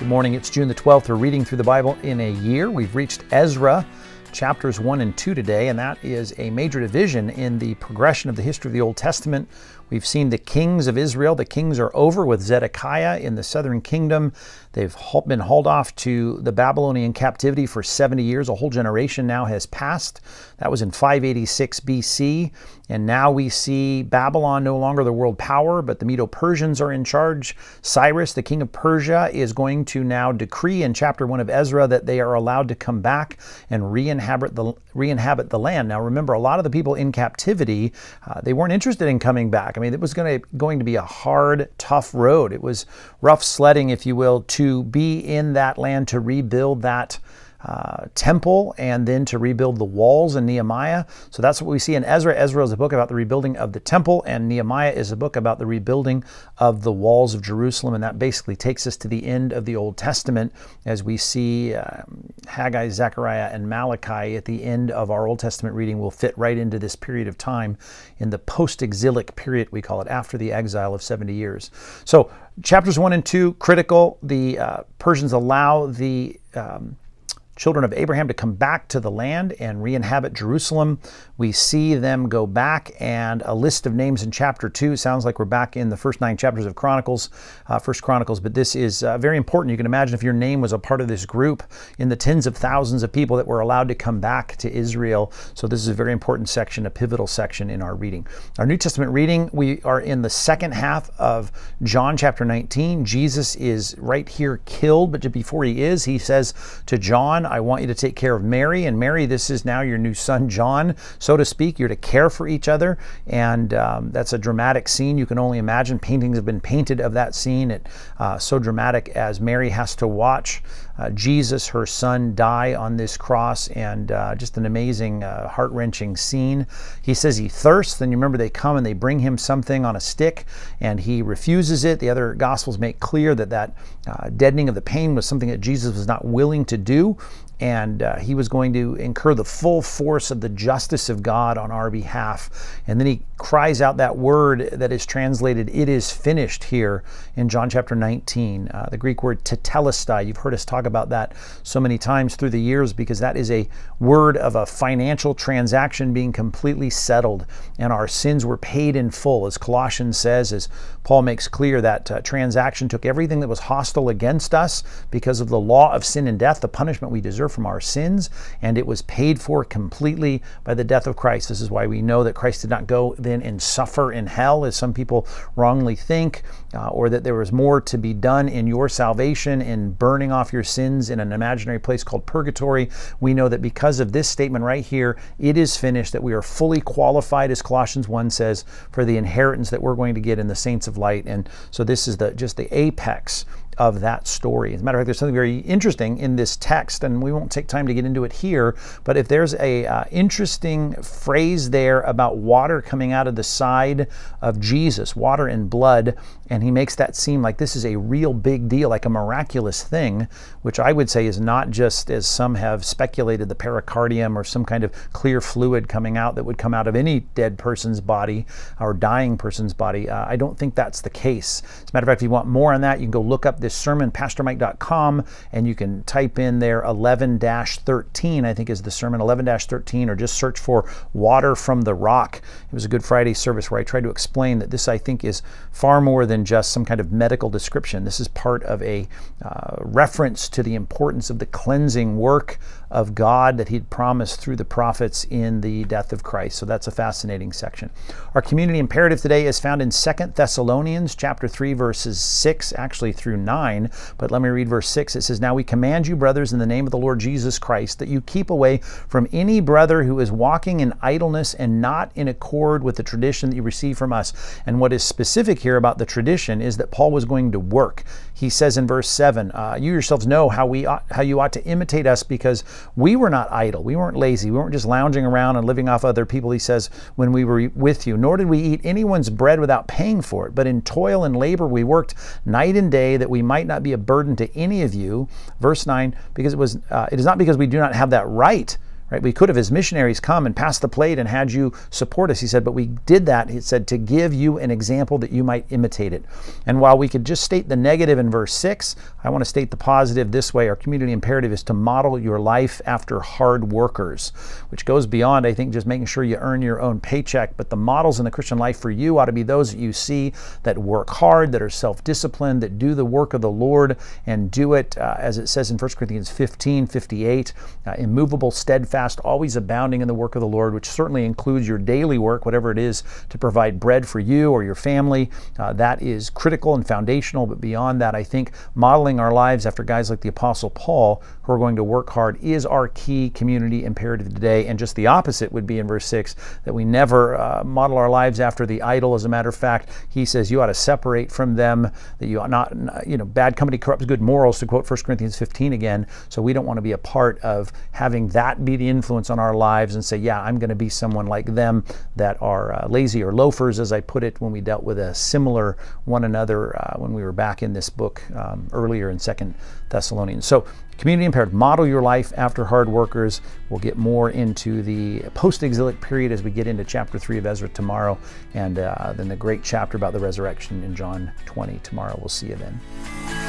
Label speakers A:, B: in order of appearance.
A: Good morning. It's June the 12th. We're reading through the Bible in a year. We've reached Ezra chapters 1 and 2 today, and that is a major division in the progression of the history of the Old Testament. We've seen the kings of Israel. The kings are over with Zedekiah in the southern kingdom. They've been hauled off to the Babylonian captivity for 70 years. A whole generation now has passed. That was in 586 BC. And now we see Babylon no longer the world power, but the Medo Persians are in charge. Cyrus, the king of Persia, is going to now decree in chapter 1 of Ezra that they are allowed to come back and re inhabit the, re -inhabit the land. Now, remember, a lot of the people in captivity, uh, they weren't interested in coming back. I mean, it was to, going to be a hard, tough road. It was rough sledding, if you will, to be in that land to rebuild that uh, temple and then to rebuild the walls in Nehemiah. So that's what we see in Ezra. Ezra is a book about the rebuilding of the temple, and Nehemiah is a book about the rebuilding of the walls of Jerusalem. And that basically takes us to the end of the Old Testament as we see um, Haggai, Zechariah, and Malachi at the end of our Old Testament reading will fit right into this period of time in the post exilic period, we call it, after the exile of 70 years. So chapters 1 and 2, critical. The uh, Persians allow the um, children of Abraham to come back to the land and re inhabit Jerusalem. We see them go back, and a list of names in chapter 2 sounds like we're back in the first nine chapters of Chronicles, uh, First Chronicles, but this is uh, very important. You can imagine if your name was a part of this group in the tens of thousands of people that were allowed to come back to Israel. So, this is a very important section, a pivotal section in our reading. Our New Testament reading, we are in the second half of John chapter 19. Jesus is right here killed, but before he is, he says to John, I want you to take care of Mary. And Mary, this is now your new son, John, so to speak. You're to care for each other. And um, that's a dramatic scene. You can only imagine. Paintings have been painted of that scene. It uh, so dramatic as Mary has to watch uh, Jesus, her son, die on this cross, and uh, just an amazing, uh, heart wrenching scene. He says he thirsts, and you remember they come and they bring him something on a stick, and he refuses it. The other Gospels make clear that that uh, deadening of the pain was something that Jesus was not willing to do, and uh, he was going to incur the full force of the justice of God on our behalf. And then he cries out that word that is translated, it is finished here in John chapter 19. Uh, the Greek word tetelestai. You've heard us talk about that so many times through the years because that is a word of a financial transaction being completely settled and our sins were paid in full. As Colossians says, as Paul makes clear, that uh, transaction took everything that was hostile against us because of the law of sin and death, the punishment we deserve from our sins, and it was paid for completely by the death of Christ. This is why we know that Christ did not go then and suffer in hell, as some people wrongly think, uh, or that there was more to be done in your salvation in burning off your sins in an imaginary place called purgatory. We know that because of this statement right here, it is finished, that we are fully qualified, as Colossians 1 says, for the inheritance that we're going to get in the saints of light. And so this is the just the apex of that story. As a matter of fact, there's something very interesting in this text, and we won't take time to get into it here. But if there's a uh, interesting phrase there about water coming out of the side of Jesus, water and blood, and he makes that seem like this is a real big deal, like a miraculous thing, which I would say is not just as some have speculated the pericardium or some kind of clear fluid coming out that would come out of any dead person's body or dying person's body. Uh, I don't think that's the case. As a matter of fact, if you want more on that, you can go look up this sermon, pastormike.com, and you can type in there 11 13, I think is the sermon, 11 13, or just search for Water from the Rock. It was a Good Friday service where I tried to explain that this, I think, is far more than just some kind of medical description. This is part of a uh, reference to the importance of the cleansing work of God that He'd promised through the prophets in the death of Christ. So that's a fascinating section. Our community imperative today is found in Second Thessalonians chapter 3, verses 6, actually through 9. 9. But let me read verse 6. It says, Now we command you, brothers, in the name of the Lord Jesus Christ, that you keep away from any brother who is walking in idleness and not in accord with the tradition that you receive from us. And what is specific here about the tradition is that Paul was going to work. He says in verse 7, uh, You yourselves know how, we ought, how you ought to imitate us because we were not idle. We weren't lazy. We weren't just lounging around and living off other people, he says, when we were with you. Nor did we eat anyone's bread without paying for it. But in toil and labor we worked night and day that we might not be a burden to any of you. Verse 9, because it was uh, it is not because we do not have that right right? We could have, as missionaries, come and pass the plate and had you support us, he said, but we did that, he said, to give you an example that you might imitate it. And while we could just state the negative in verse 6, I want to state the positive this way. Our community imperative is to model your life after hard workers, which goes beyond, I think, just making sure you earn your own paycheck. But the models in the Christian life for you ought to be those that you see that work hard, that are self disciplined, that do the work of the Lord and do it, uh, as it says in 1 Corinthians 15 58, uh, immovable, steadfast, always abounding in the work of the Lord, which certainly includes your daily work, whatever it is to provide bread for you or your family. Uh, that is critical and foundational. But beyond that, I think modeling our lives after guys like the Apostle Paul, who are going to work hard, is our key community imperative today. And just the opposite would be in verse 6 that we never uh, model our lives after the idle. As a matter of fact, he says you ought to separate from them, that you ought not, you know, bad company corrupts good morals, to quote 1 Corinthians 15 again. So we don't want to be a part of having that be the influence on our lives and say, yeah, I'm going to be someone like them that are uh, lazy or loafers, as I put it when we dealt with a similar one another uh, when we were back in this book um, earlier in Second Thessalonians. So community impaired, model your life after hard workers. We'll get more into the post-exilic period as we get into chapter three of Ezra tomorrow, and uh, then the great chapter about the resurrection in John 20 tomorrow. We'll see you then.